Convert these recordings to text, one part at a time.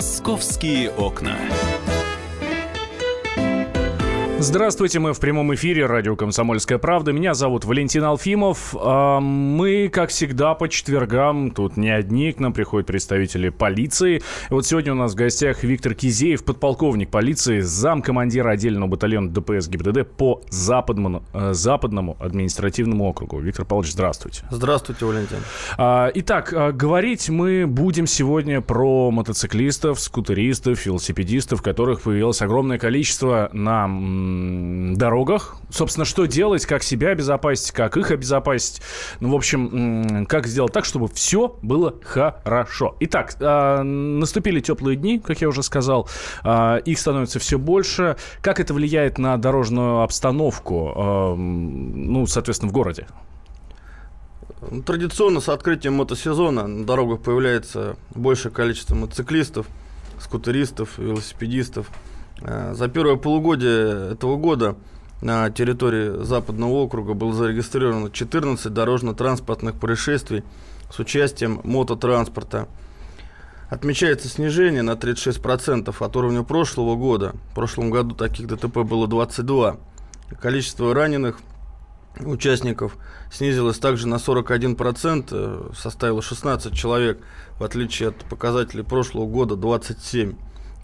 Московские окна. Здравствуйте, мы в прямом эфире радио «Комсомольская правда». Меня зовут Валентин Алфимов. Мы, как всегда, по четвергам, тут не одни, к нам приходят представители полиции. Вот сегодня у нас в гостях Виктор Кизеев, подполковник полиции, замкомандира отдельного батальона ДПС ГИБДД по западному, э, западному административному округу. Виктор Павлович, здравствуйте. Здравствуйте, Валентин. А, итак, а, говорить мы будем сегодня про мотоциклистов, скутеристов, велосипедистов, которых появилось огромное количество на дорогах. Собственно, что делать, как себя обезопасить, как их обезопасить. Ну, в общем, как сделать так, чтобы все было хорошо. Итак, а, наступили теплые дни, как я уже сказал. А, их становится все больше. Как это влияет на дорожную обстановку, а, ну, соответственно, в городе? Традиционно с открытием мотосезона на дорогах появляется большее количество мотоциклистов, скутеристов, велосипедистов – за первое полугодие этого года на территории Западного округа было зарегистрировано 14 дорожно-транспортных происшествий с участием мототранспорта. Отмечается снижение на 36% от уровня прошлого года. В прошлом году таких ДТП было 22. Количество раненых участников снизилось также на 41%, э, составило 16 человек, в отличие от показателей прошлого года 27.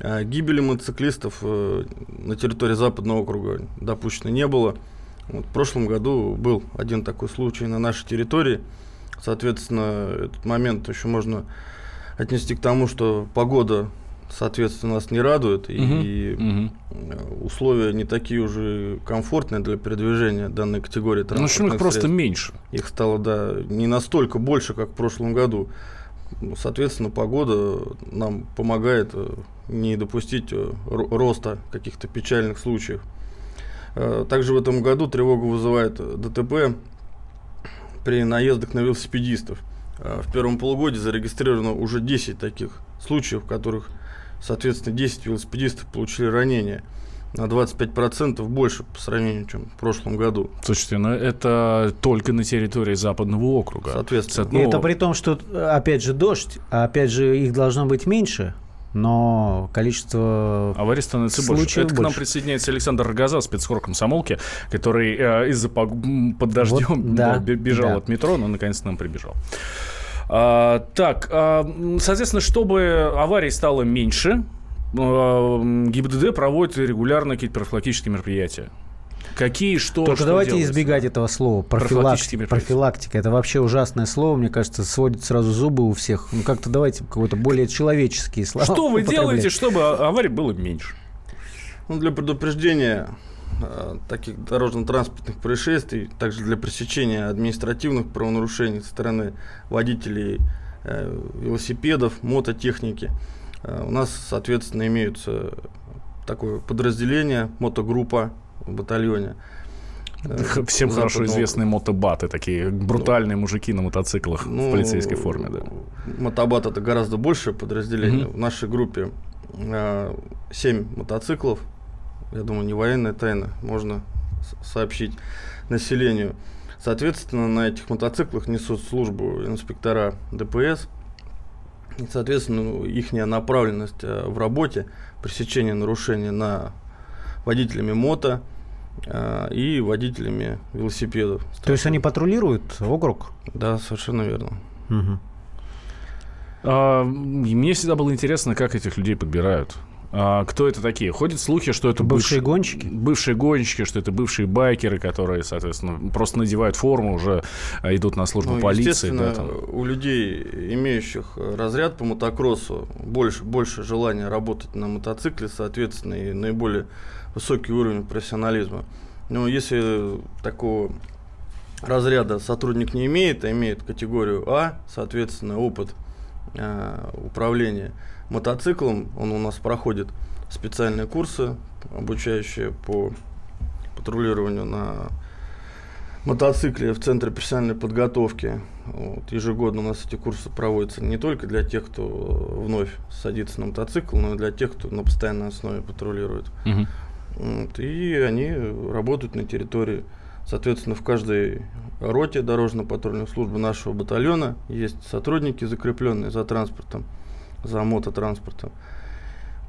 А гибели мотоциклистов э, на территории Западного округа допущено не было. Вот в прошлом году был один такой случай на нашей территории. Соответственно, этот момент еще можно отнести к тому, что погода, соответственно, нас не радует, угу. и угу. условия не такие уже комфортные для передвижения данной категории ну, транспортных Ну, их просто меньше. Их стало, да, не настолько больше, как в прошлом году. Ну, соответственно, погода нам помогает э, не допустить э, роста каких-то печальных случаев. Э, также в этом году тревогу вызывает ДТП при наездах на велосипедистов. В первом полугодии зарегистрировано уже 10 таких случаев, в которых, соответственно, 10 велосипедистов получили ранения на 25% больше по сравнению, чем в прошлом году. Слушайте, ну это только на территории Западного округа. Соответственно. Ну... Это при том, что, опять же, дождь, а опять же, их должно быть меньше, но количество аварий становится больше. Это больше. к нам присоединяется Александр Рогоза, спецхор комсомолки, который э, из-за под дождем вот, да, бежал да. от метро, но наконец то нам прибежал. А, так, а, соответственно, чтобы аварий стало меньше, ГИБДД проводит регулярно какие-то профилактические мероприятия. Какие, что, Только что давайте делается? избегать этого слова. Профилактика. Профилактика. Это вообще ужасное слово, мне кажется, сводит сразу зубы у всех. Ну, как-то давайте какое-то более человеческие слова Что вы делаете, чтобы аварий было меньше? Ну, для предупреждения э, таких дорожно-транспортных происшествий, также для пресечения административных правонарушений со стороны водителей э, велосипедов, мототехники – Э, у нас, соответственно, имеются такое подразделение, мотогруппа в батальоне. Э, Всем хорошо известные мотобаты, такие брутальные ну, мужики на мотоциклах ну, в полицейской форме. Да. Мотобат это гораздо большее подразделение. Угу. В нашей группе э, 7 мотоциклов. Я думаю, не военная тайна, можно сообщить населению. Соответственно, на этих мотоциклах несут службу инспектора ДПС, и, соответственно, ну, их направленность э, в работе, пресечение нарушений на водителями мото э, и водителями велосипедов. То есть они патрулируют округ? Да, совершенно верно. Угу. А, мне всегда было интересно, как этих людей подбирают. А, кто это такие? Ходят слухи, что это бывшие, бывшие гонщики? Бывшие гонщики, что это бывшие байкеры, которые, соответственно, просто надевают форму, уже а, идут на службу ну, полиции. Да, там. у людей, имеющих разряд по мотокроссу, больше, больше желания работать на мотоцикле, соответственно, и наиболее высокий уровень профессионализма. Но если такого разряда сотрудник не имеет, а имеет категорию А, соответственно, опыт э, управления – мотоциклом. Он у нас проходит специальные курсы, обучающие по патрулированию на мотоцикле в Центре профессиональной подготовки. Вот, ежегодно у нас эти курсы проводятся не только для тех, кто вновь садится на мотоцикл, но и для тех, кто на постоянной основе патрулирует. Угу. Вот, и они работают на территории. Соответственно, в каждой роте дорожно-патрульной службы нашего батальона есть сотрудники, закрепленные за транспортом за мототранспортом.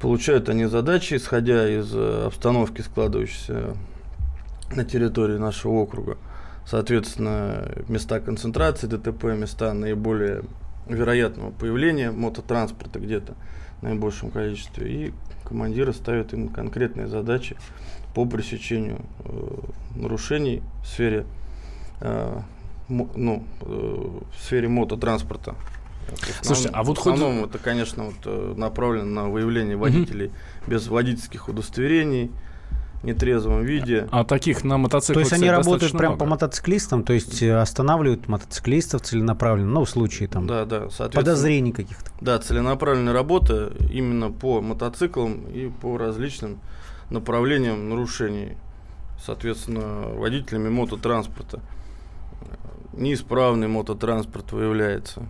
Получают они задачи, исходя из э, обстановки, складывающейся на территории нашего округа. Соответственно, места концентрации ДТП, места наиболее вероятного появления мототранспорта где-то наибольшем количестве. И командиры ставят им конкретные задачи по пресечению э, нарушений в сфере, э, ну, э, в сфере мототранспорта. Слушайте, а вот в основном хоть... это, конечно, вот, э, направлено на выявление водителей угу. без водительских удостоверений, нетрезвом виде. А таких на мотоциклах То есть они работают прямо по мотоциклистам, то есть э, останавливают мотоциклистов целенаправленно, ну, в случае там да, да, подозрений каких-то. Да, целенаправленная работа именно по мотоциклам и по различным направлениям нарушений, соответственно, водителями мототранспорта. Неисправный мототранспорт выявляется.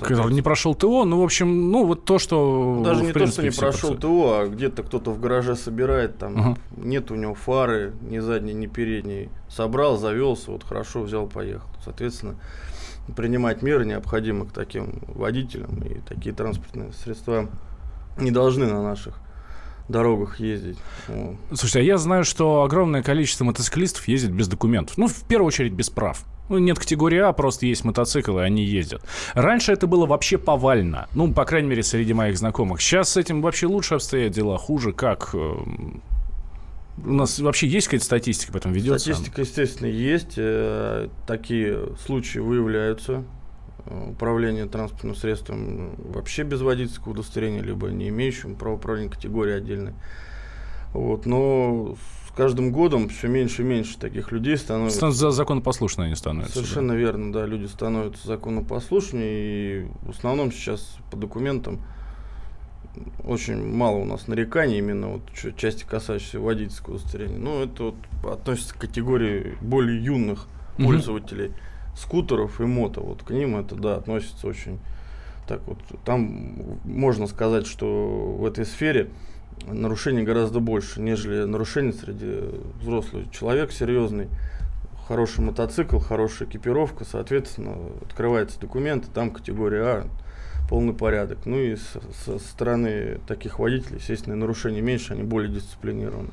Который не прошел ТО, ну, в общем, ну, вот то, что... Даже не принципе, то, что не прошел ТО, а где-то кто-то в гараже собирает, там uh-huh. нет у него фары, ни задней, ни передней. Собрал, завелся, вот хорошо взял, поехал. Соответственно, принимать меры необходимо к таким водителям, и такие транспортные средства не должны на наших дорогах ездить. Слушайте, а я знаю, что огромное количество мотоциклистов ездит без документов. Ну, в первую очередь, без прав. Ну, нет категории А, просто есть мотоциклы, они ездят. Раньше это было вообще повально. Ну, по крайней мере, среди моих знакомых. Сейчас с этим вообще лучше обстоят дела, хуже. Как? Эм, у нас вообще есть какая-то статистика по этому ведется? Статистика, естественно, есть. Э, такие случаи выявляются. Э, управление транспортным средством вообще без водительского удостоверения, либо не имеющим право управления категории отдельной. Вот, но каждым годом все меньше и меньше таких людей становится. За законопослушные они становятся. Совершенно да. верно, да, люди становятся законопослушнее, и в основном сейчас по документам очень мало у нас нареканий именно вот части касающейся водительского удостоверения. Но это вот относится к категории более юных угу. пользователей скутеров и мото. Вот к ним это да относится очень так вот. Там можно сказать, что в этой сфере нарушений гораздо больше, нежели нарушений среди взрослых. Человек серьезный, хороший мотоцикл, хорошая экипировка, соответственно, открываются документы, там категория А, полный порядок. Ну и со, со стороны таких водителей, естественно, нарушений меньше, они более дисциплинированы.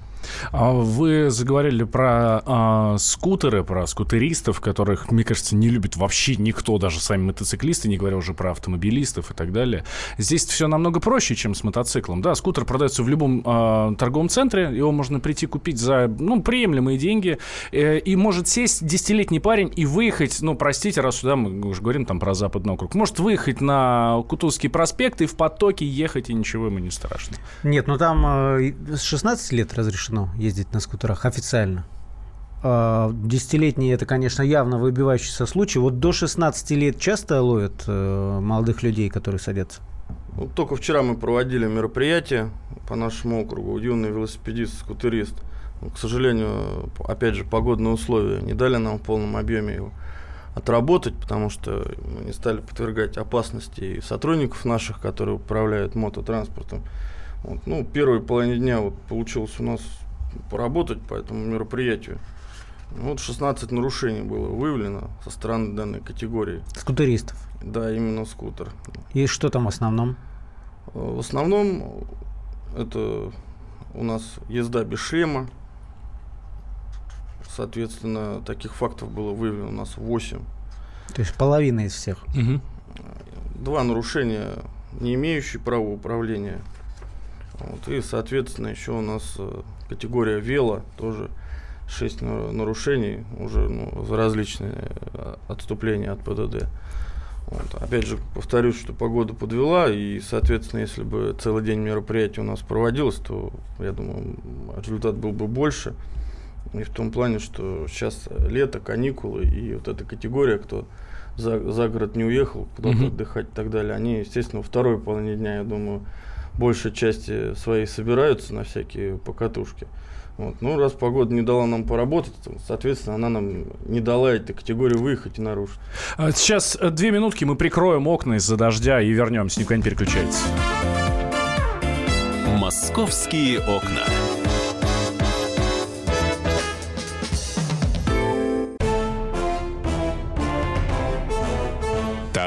А вы заговорили про а, скутеры, про скутеристов, которых, мне кажется, не любит вообще никто, даже сами мотоциклисты, не говоря уже про автомобилистов и так далее. Здесь все намного проще, чем с мотоциклом. Да, скутер продается в любом а, торговом центре, его можно прийти купить за ну, приемлемые деньги, э, и может сесть десятилетний парень и выехать, ну, простите, раз сюда мы уже говорим там про западный округ, может выехать на Кутузский проспект и в потоке ехать, и ничего ему не страшно. Нет, ну там э, с 16 лет разрешено разрешено ездить на скутерах официально. А, десятилетний это, конечно, явно выбивающийся случай. Вот до 16 лет часто ловят э, молодых людей, которые садятся? Вот только вчера мы проводили мероприятие по нашему округу. Юный велосипедист, скутерист. К сожалению, опять же, погодные условия не дали нам в полном объеме его отработать, потому что мы не стали подвергать опасности и сотрудников наших, которые управляют мототранспортом. Вот, ну, первые половине дня вот получилось у нас поработать по этому мероприятию. Вот 16 нарушений было выявлено со стороны данной категории. Скутеристов? Да, именно скутер. И что там в основном? В основном это у нас езда без шлема. Соответственно, таких фактов было выявлено у нас 8. То есть половина из всех? Угу. Два нарушения, не имеющие права управления вот, и, соответственно, еще у нас э, категория вело, тоже 6 нарушений, уже ну, за различные э, отступления от ПДД. Вот. Опять же, повторюсь, что погода подвела, и, соответственно, если бы целый день мероприятия у нас проводилось, то, я думаю, результат был бы больше. И в том плане, что сейчас лето, каникулы, и вот эта категория, кто за, за город не уехал, куда-то mm-hmm. отдыхать и так далее, они, естественно, второй половине дня, я думаю, большей части своей собираются на всякие покатушки. Вот. Ну, раз погода не дала нам поработать, то, соответственно, она нам не дала этой категории выехать и нарушить. А сейчас э, две минутки, мы прикроем окна из-за дождя и вернемся. Никуда не переключайтесь. Московские окна.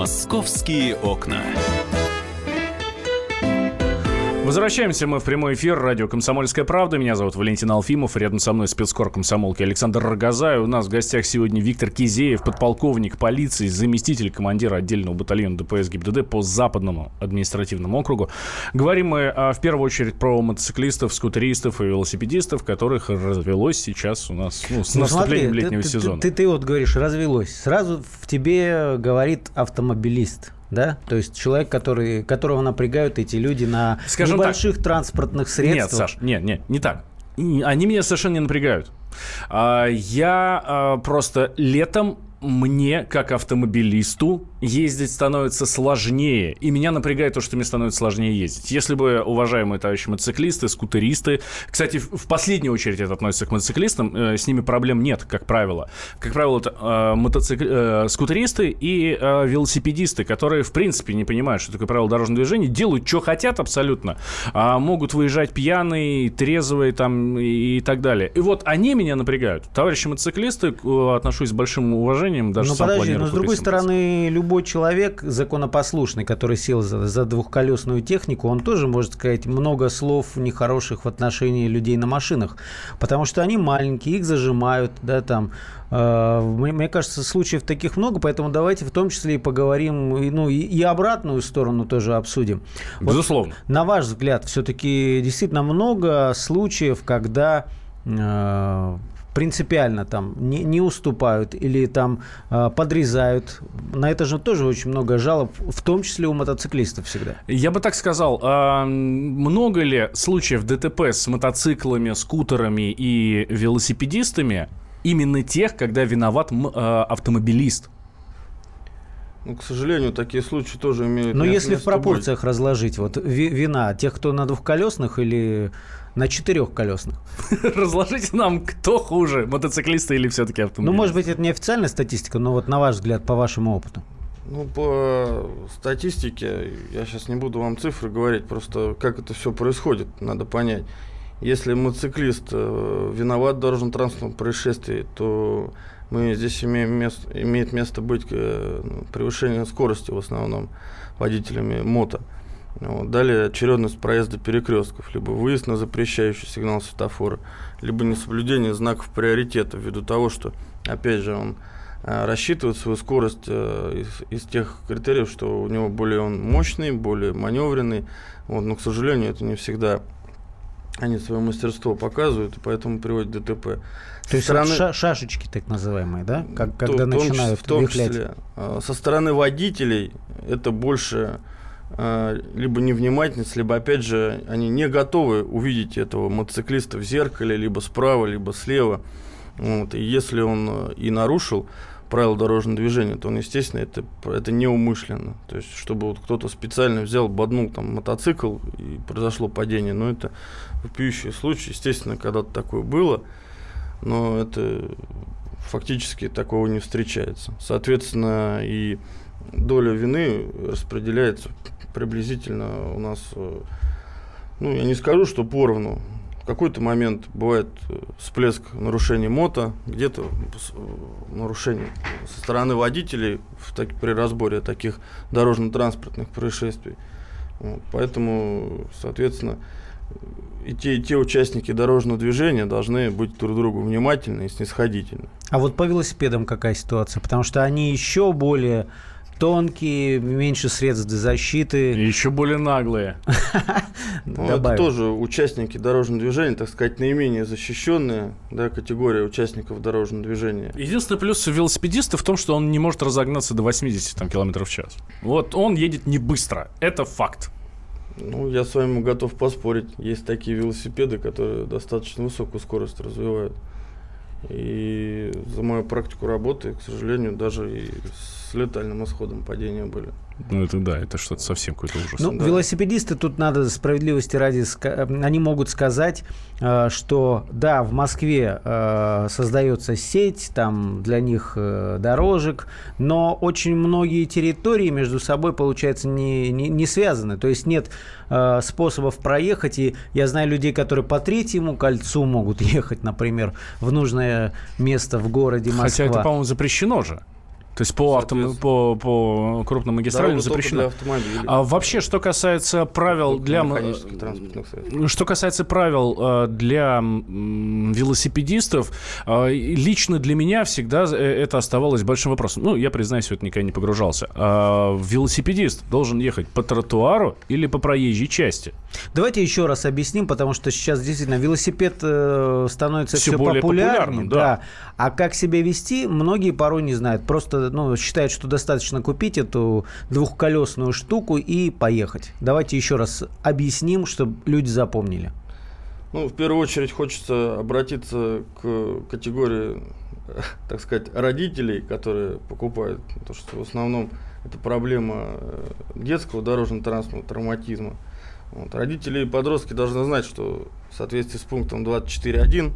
«Московские окна». Возвращаемся мы в прямой эфир. Радио «Комсомольская правда». Меня зовут Валентин Алфимов. Рядом со мной спецкор комсомолки Александр Рогозай. У нас в гостях сегодня Виктор Кизеев, подполковник полиции, заместитель командира отдельного батальона ДПС ГИБДД по Западному административному округу. Говорим мы а, в первую очередь про мотоциклистов, скутеристов и велосипедистов, которых развелось сейчас у нас ну, с Ну, наступлением смотри, летнего ты, ты- сезона. Ты, ты вот говоришь, развелось. Сразу в тебе говорит автомобилист. Да? То есть человек, который, которого напрягают эти люди на Скажем небольших транспортных Нет, средствах. Саш, нет, нет, не так. Они меня совершенно не напрягают. А, Я а, просто летом мне, как автомобилисту, ездить становится сложнее. И меня напрягает то, что мне становится сложнее ездить. Если бы, уважаемые товарищи мотоциклисты, скутеристы... Кстати, в последнюю очередь это относится к мотоциклистам. э, С ними проблем нет, как правило. Как правило, это э, мотоцикл- э, скутеристы и э, велосипедисты, которые, в принципе, не понимают, что такое правило дорожного движения, делают, что хотят абсолютно. А могут выезжать пьяные, трезвые там и так далее. И вот они меня напрягают. Товарищи мотоциклисты, к- отношусь с большим уважением, даже ну сам подожди, но с купить другой стороны, любой человек законопослушный, который сел за, за двухколесную технику, он тоже может сказать много слов нехороших в отношении людей на машинах, потому что они маленькие, их зажимают, да, там. Э, мне, мне кажется, случаев таких много, поэтому давайте в том числе и поговорим, и, ну и, и обратную сторону тоже обсудим. Вот Безусловно. на ваш взгляд, все-таки действительно много случаев, когда э, принципиально там не, не уступают или там э, подрезают. На это же тоже очень много жалоб, в том числе у мотоциклистов всегда. Я бы так сказал, а, много ли случаев ДТП с мотоциклами, скутерами и велосипедистами именно тех, когда виноват а, автомобилист? Ну, к сожалению, такие случаи тоже имеют Но если в место быть. пропорциях разложить, вот ви- вина тех, кто на двухколесных или на четырехколесных. Разложите нам, кто хуже, мотоциклисты или все-таки автомобилисты? Ну, может быть, это не официальная статистика, но вот на ваш взгляд, по вашему опыту. Ну, по статистике, я сейчас не буду вам цифры говорить, просто как это все происходит, надо понять. Если мотоциклист э, виноват в дорожно-транспортном происшествии, то мы здесь имеем место, имеет место быть э, ну, превышение скорости в основном водителями мото. Вот. Далее очередность проезда перекрестков, либо выезд на запрещающий сигнал светофора, либо несоблюдение знаков приоритета ввиду того, что, опять же, он э, рассчитывает свою скорость э, из, из тех критериев, что у него более он мощный, более маневренный. Вот, но, к сожалению, это не всегда они свое мастерство показывают, и поэтому приводит ДТП. То есть вот ша- шашечки так называемые, да? Как, То- когда в том начинают в том вихлять. числе, э, со стороны водителей это больше э, либо невнимательность, либо опять же они не готовы увидеть этого мотоциклиста в зеркале, либо справа, либо слева. Вот. И если он э, и нарушил правила дорожного движения, то он, естественно, это, это неумышленно. То есть, чтобы вот кто-то специально взял, боднул там мотоцикл и произошло падение. Но это вопиющий случай. Естественно, когда-то такое было, но это фактически такого не встречается. Соответственно, и доля вины распределяется приблизительно у нас, э, ну, я не скажу, что поровну. В какой-то момент бывает э, всплеск нарушений мото, где-то э, нарушений со стороны водителей в так- при разборе таких дорожно-транспортных происшествий. Вот, поэтому, соответственно, и те, и те участники дорожного движения должны быть друг другу внимательны и снисходительны. А вот по велосипедам какая ситуация? Потому что они еще более тонкие, меньше средств для защиты. И еще более наглые. Ну, это тоже участники дорожного движения, так сказать, наименее защищенная да, категория участников дорожного движения. Единственный плюс велосипедиста в том, что он не может разогнаться до 80 там, километров в час. Вот он едет не быстро. Это факт. Ну, я с вами готов поспорить. Есть такие велосипеды, которые достаточно высокую скорость развивают. И за мою практику работы, к сожалению, даже и с летальным исходом падения были. Ну, это да, это что-то совсем какой-то ужас. Ну, Да. велосипедисты, тут надо справедливости ради, э, они могут сказать, э, что да, в Москве э, создается сеть, там для них дорожек, но очень многие территории между собой, получается, не, не, не связаны. То есть нет способов проехать, и я знаю людей, которые по третьему кольцу могут ехать, например, в нужное место в городе Москва. Хотя это, по-моему, запрещено же. То есть по, автом... Соответственно. по, по крупным магистралям запрещено. А вообще, что касается правил для... средств. Что касается правил э, для велосипедистов, э, лично для меня всегда э, это оставалось большим вопросом. Ну, я, признаюсь, в это никогда не погружался. А велосипедист должен ехать по тротуару или по проезжей части? Давайте еще раз объясним, потому что сейчас действительно велосипед э, становится Всё все, более популярнее. популярным, да. А как себя вести, многие порой не знают. Просто ну, считают, что достаточно купить эту двухколесную штуку и поехать. Давайте еще раз объясним, чтобы люди запомнили. Ну, в первую очередь хочется обратиться к категории, так сказать, родителей, которые покупают, потому что в основном это проблема э, детского дорожно-транспортного травматизма. Вот. Родители и подростки должны знать, что в соответствии с пунктом 24.1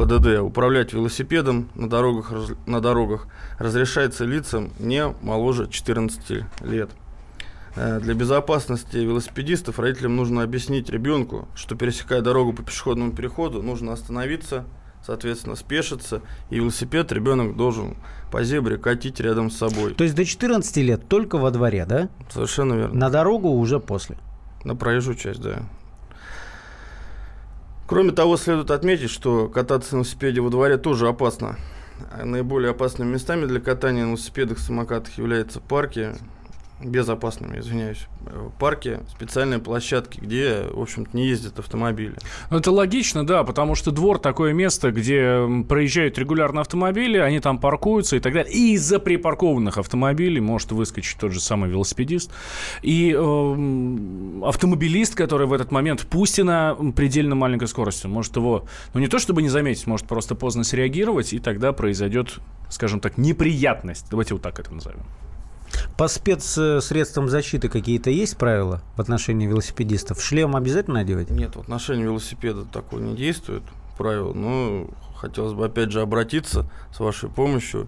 ПДД управлять велосипедом на дорогах, на дорогах разрешается лицам не моложе 14 лет. Э, Для безопасности велосипедистов родителям нужно объяснить ребенку, что пересекая дорогу по пешеходному переходу, нужно остановиться, соответственно, спешиться, и велосипед ребенок должен по зебре катить рядом с собой. То есть до 14 лет только во дворе, да? Совершенно верно. На дорогу уже после. На проезжую часть, да. Кроме того, следует отметить, что кататься на велосипеде во дворе тоже опасно. Наиболее опасными местами для катания на велосипедах и самокатах являются парки, безопасными, извиняюсь, э, парки, специальные площадки, где, в общем-то, не ездят автомобили. Ну, это логично, да, потому что двор такое место, где проезжают регулярно автомобили, они там паркуются и так далее. И из-за припаркованных автомобилей может выскочить тот же самый велосипедист. И эм, автомобилист, который в этот момент, пусть и на предельно маленькой скорости, может его, ну не то чтобы не заметить, может просто поздно среагировать, и тогда произойдет, скажем так, неприятность. Давайте вот так это назовем. По спецсредствам защиты какие-то есть правила в отношении велосипедистов? Шлем обязательно надевать? Нет, в отношении велосипеда такое не действует правило, но хотелось бы опять же обратиться с вашей помощью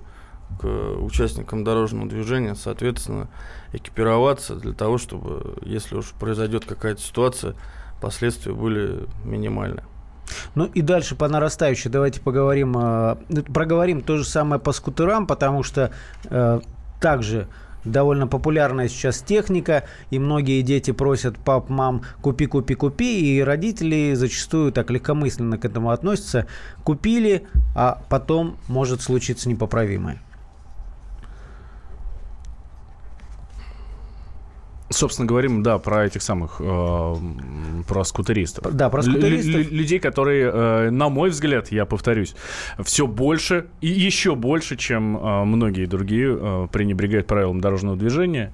к участникам дорожного движения, соответственно, экипироваться для того, чтобы, если уж произойдет какая-то ситуация, последствия были минимальны. Ну и дальше по нарастающей давайте поговорим, э, проговорим то же самое по скутерам, потому что э, также довольно популярная сейчас техника, и многие дети просят пап, мам, купи, купи, купи, и родители зачастую так легкомысленно к этому относятся. Купили, а потом может случиться непоправимое. Собственно, говорим, да, про этих самых, э, про скутеристов. Да, про Лю- скутеристов. лю- людей, которые, э, на мой взгляд, я повторюсь, все больше и еще больше, чем э, многие другие, э, пренебрегают правилам дорожного движения.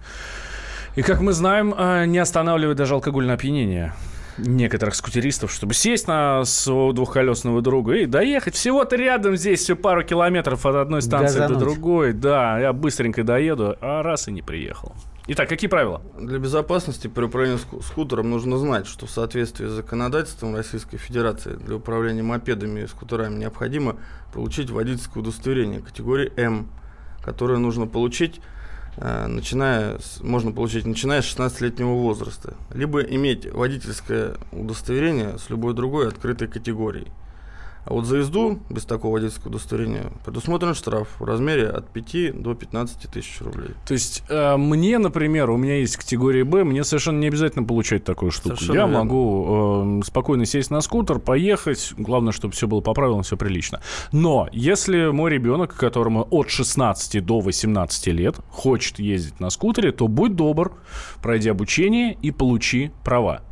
И, как мы знаем, э, не останавливает даже алкогольное опьянение некоторых скутеристов, чтобы сесть на своего двухколесного друга и доехать всего-то рядом здесь, все пару километров от одной станции Газануть. до другой. Да, я быстренько доеду, а раз и не приехал. Итак, какие правила? Для безопасности при управлении ску- скутером нужно знать, что в соответствии с законодательством Российской Федерации для управления мопедами и скутерами необходимо получить водительское удостоверение категории М, которое нужно получить, э, начиная можно получить начиная с 16-летнего возраста, либо иметь водительское удостоверение с любой другой открытой категорией. А вот за езду без такого водительского удостоверения предусмотрен штраф в размере от 5 до 15 тысяч рублей. То есть э, мне, например, у меня есть категория Б, мне совершенно не обязательно получать такую штуку. Совершенно Я верно. могу э, спокойно сесть на скутер, поехать. Главное, чтобы все было по правилам, все прилично. Но если мой ребенок, которому от 16 до 18 лет, хочет ездить на скутере, то будь добр, пройди обучение и получи права.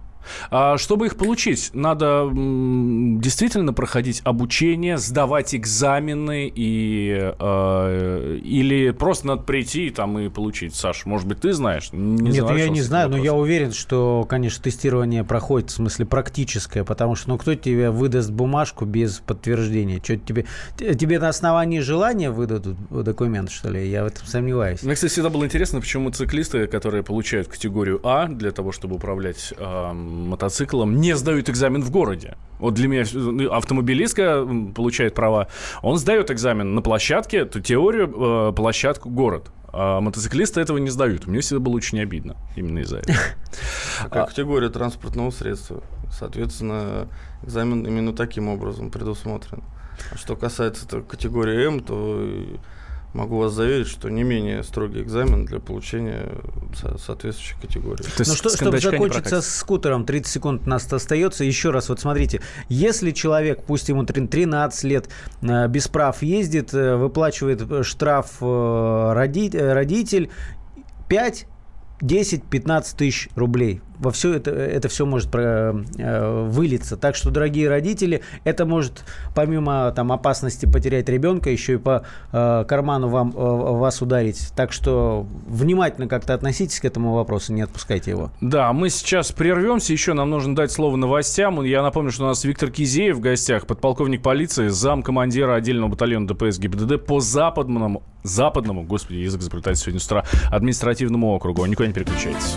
А чтобы их получить, надо действительно проходить обучение, сдавать экзамены и э, или просто надо прийти там и получить. Саш, может быть, ты знаешь? Не Нет, ну, я не знаю, этим но я уверен, что, конечно, тестирование проходит, в смысле практическое, потому что, ну, кто тебе выдаст бумажку без подтверждения? Что тебе, тебе на основании желания выдадут документ, что ли? Я в этом сомневаюсь. Мне, кстати, всегда было интересно, почему циклисты, которые получают категорию А для того, чтобы управлять э, мотоциклом, не сдают экзамен в городе. Вот для меня ну, автомобилистка получает права, он сдает экзамен на площадке, то теорию, э, площадку, город. А мотоциклисты этого не сдают. Мне всегда было очень обидно именно из-за этого. Такая А- категория транспортного средства. Соответственно, экзамен именно таким образом предусмотрен. А что касается категории М, то могу вас заверить, что не менее строгий экзамен для получения со- соответствующей категории. То Ну есть что, с чтобы кондачка не закончить прокатит. со скутером, 30 секунд у нас остается. Еще раз, вот смотрите, если человек, пусть ему трин- 13 лет, э, без прав ездит, э, выплачивает э, штраф роди- родитель 5 10-15 тысяч рублей. Во все это, это все может про- э, вылиться. Так что, дорогие родители, это может, помимо там, опасности потерять ребенка, еще и по э, карману вам, э, вас ударить. Так что внимательно как-то относитесь к этому вопросу, не отпускайте его. Да, мы сейчас прервемся. Еще нам нужно дать слово новостям. Я напомню, что у нас Виктор Кизеев в гостях, подполковник полиции, зам командира отдельного батальона ДПС ГИБДД по западному, западному, господи, язык заплетается сегодня с утра, административному округу. Никуда не переключайтесь.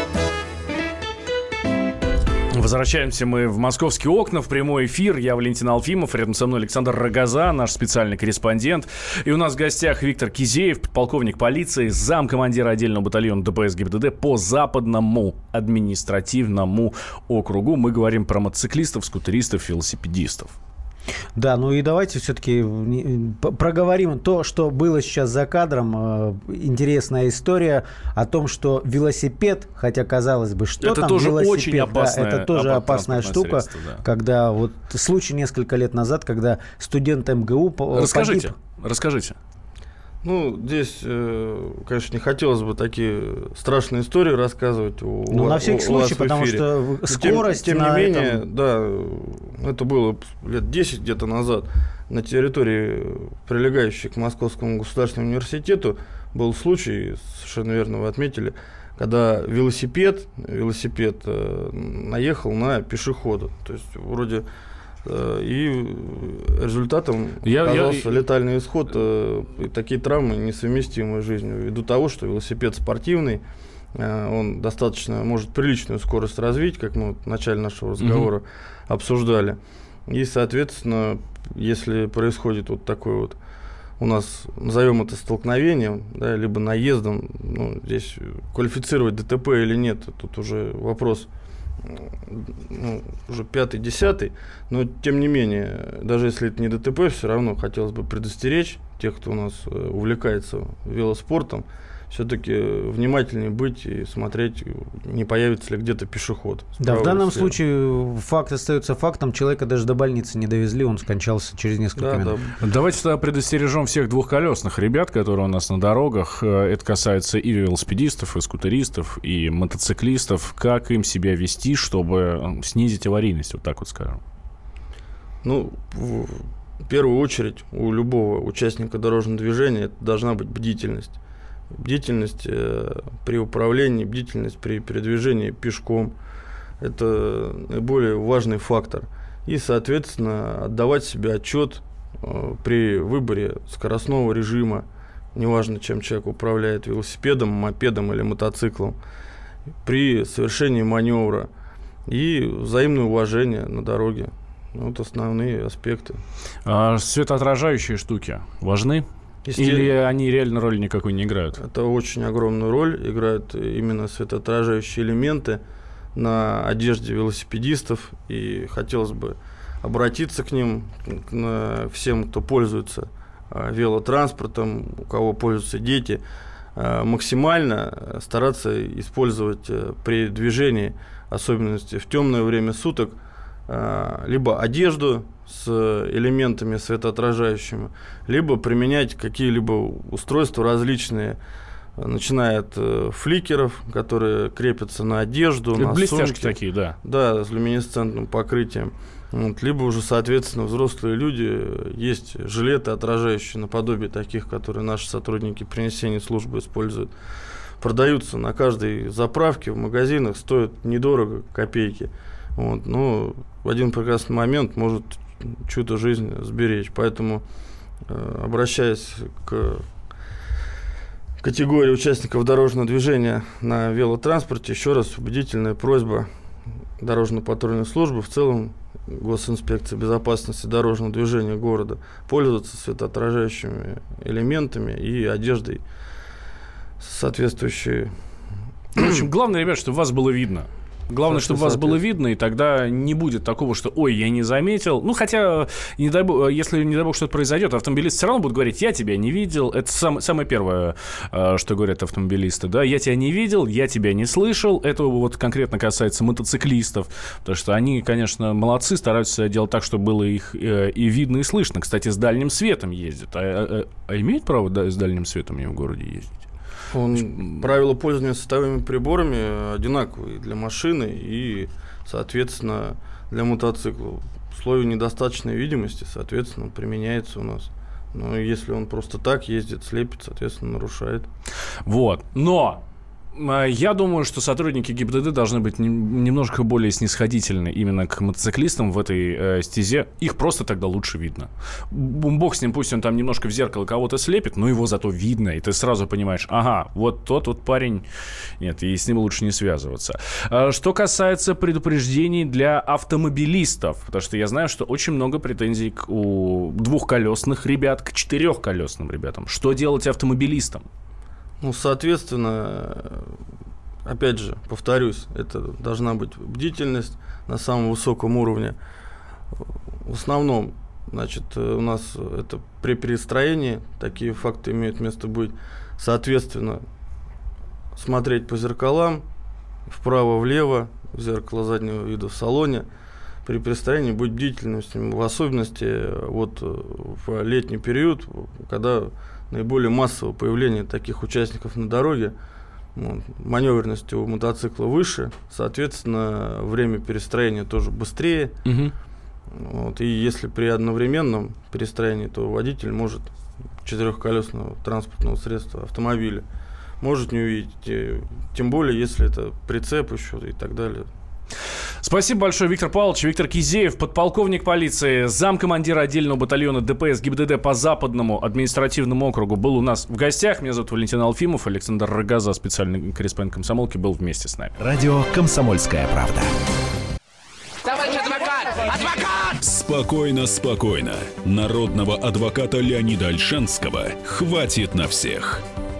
Возвращаемся мы в «Московские окна», в прямой эфир. Я Валентин Алфимов, рядом со мной Александр Рогоза, наш специальный корреспондент. И у нас в гостях Виктор Кизеев, полковник полиции, зам командира отдельного батальона ДПС ГИБДД по западному административному округу. Мы говорим про мотоциклистов, скутеристов, велосипедистов. Да, ну и давайте все-таки проговорим то, что было сейчас за кадром. Э, Интересная история о том, что велосипед, хотя казалось бы, что Это там тоже велосипед, очень да, опасное- это тоже опа- опасная штука, средство, да. когда вот случай несколько лет назад, когда студент МГУ Расскажите, погиб. расскажите. Ну, здесь, э, конечно, не хотелось бы такие страшные истории рассказывать. У, Ну, на всякий случай, потому что скорость Тем, тем не менее, этом- да, это было лет 10 где-то назад на территории, прилегающей к Московскому государственному университету, был случай, совершенно верно вы отметили, когда велосипед, велосипед э, наехал на пешехода. То есть вроде и результатом Я- я- оказался летальный исход. э, и такие травмы несовместимы с жизнью. Ввиду того, что велосипед спортивный, э, он достаточно может приличную скорость развить, как мы в начале нашего разговора обсуждали. И, соответственно, если происходит вот такой вот у нас, назовем это столкновением, да, либо наездом, ну, здесь квалифицировать ДТП или нет, тут уже вопрос ну, уже пятый, десятый, но тем не менее, даже если это не ДТП, все равно хотелось бы предостеречь тех, кто у нас э, увлекается велоспортом, все-таки внимательнее быть и смотреть, не появится ли где-то пешеход. Да, в данном слева. случае факт остается фактом. Человека даже до больницы не довезли, он скончался через несколько Да, минут. да, Давайте тогда предостережем всех двухколесных ребят, которые у нас на дорогах. Э, Это касается и велосипедистов, и скутеристов, и мотоциклистов. Как им себя вести, чтобы э, снизить аварийность, вот так вот скажем. Ну, в в первую очередь у любого участника дорожного движения это должна быть бдительность. Бдительность э, при управлении, бдительность при передвижении пешком. Это наиболее важный фактор. И, соответственно, отдавать себе отчет э, при выборе скоростного режима, неважно, чем человек управляет, велосипедом, мопедом или мотоциклом, при совершении маневра и взаимное уважение на дороге. Вот основные аспекты. А светоотражающие штуки важны? Есте- Или они реально роли никакой не играют? Это очень огромную роль играют именно светоотражающие элементы на одежде велосипедистов. И хотелось бы обратиться к ним, к всем, кто пользуется а, велотранспортом, у кого пользуются дети, а, максимально стараться использовать э, при движении, особенности в темное время суток, либо одежду с элементами светоотражающими, либо применять какие-либо устройства различные, э, начиная от э, фликеров, которые крепятся на одежду, Это на блестяшки сумки. такие, да. Да, с люминесцентным покрытием. Вот, либо уже, соответственно, взрослые люди, э, есть жилеты, отражающие наподобие таких, которые наши сотрудники при несении службы используют. Продаются на каждой заправке, в магазинах, стоят недорого, копейки. Вот, но в один прекрасный момент может чью-то жизнь сберечь. Поэтому, э, обращаясь к категории участников дорожного движения на велотранспорте, еще раз убедительная просьба дорожно-патрульной службы, в целом госинспекции безопасности дорожного движения города, пользоваться светоотражающими элементами и одеждой соответствующей. В общем, главное, ребят, чтобы вас было видно. Главное, чтобы вас было видно, и тогда не будет такого, что «Ой, я не заметил». Ну, хотя, не дай бог, если, не дай бог, что-то произойдет, автомобилист все равно будет говорить «Я тебя не видел». Это сам, самое первое, э, что говорят автомобилисты. Да? «Я тебя не видел, я тебя не слышал». Это вот конкретно касается мотоциклистов, потому что они, конечно, молодцы, стараются делать так, чтобы было их э, и видно, и слышно. Кстати, с дальним светом ездят. А, а- а имеют право да, с дальним светом не в городе ездить? Он, правила пользования световыми приборами одинаковые для машины и, соответственно, для мотоцикла. В условии недостаточной видимости, соответственно, применяется у нас. Но если он просто так ездит, слепит, соответственно, нарушает. Вот. Но я думаю, что сотрудники ГИБДД должны быть нем- немножко более снисходительны именно к мотоциклистам в этой э, стезе. Их просто тогда лучше видно. Бог с ним, пусть он там немножко в зеркало кого-то слепит, но его зато видно, и ты сразу понимаешь, ага, вот тот вот парень, нет, и с ним лучше не связываться. А Что касается предупреждений для автомобилистов, потому что я знаю, что очень много претензий у двухколесных ребят к четырехколесным ребятам. Что делать автомобилистам? Ну, соответственно, опять же, повторюсь, это должна быть бдительность на самом высоком уровне. В основном, значит, э, у нас это при перестроении такие факты имеют место быть. Соответственно, смотреть по зеркалам, вправо-влево, зеркало заднего вида в салоне. При перестроении быть бдительным, в особенности э, вот э, в летний период, когда наиболее массовое появление таких участников на дороге, вот, маневренность у мотоцикла выше, соответственно, время перестроения тоже быстрее. Вот, и если при одновременном перестроении, то водитель может четырехколесного транспортного средства, автомобиля, может не увидеть. э, Тем более, если это прицеп еще и так далее. Спасибо большое, Виктор Павлович. Виктор Кизеев, подполковник полиции, замкомандира отдельного батальона ДПС ГИБДД по Западному административному округу, был у нас в гостях. Меня зовут Валентин Алфимов. Александр Рогоза, специальный корреспондент комсомолки, был вместе с нами. Радио «Комсомольская правда». Товарищ адвокат! Адвокат! Спокойно, спокойно. Народного адвоката Леонида Альшанского хватит на всех.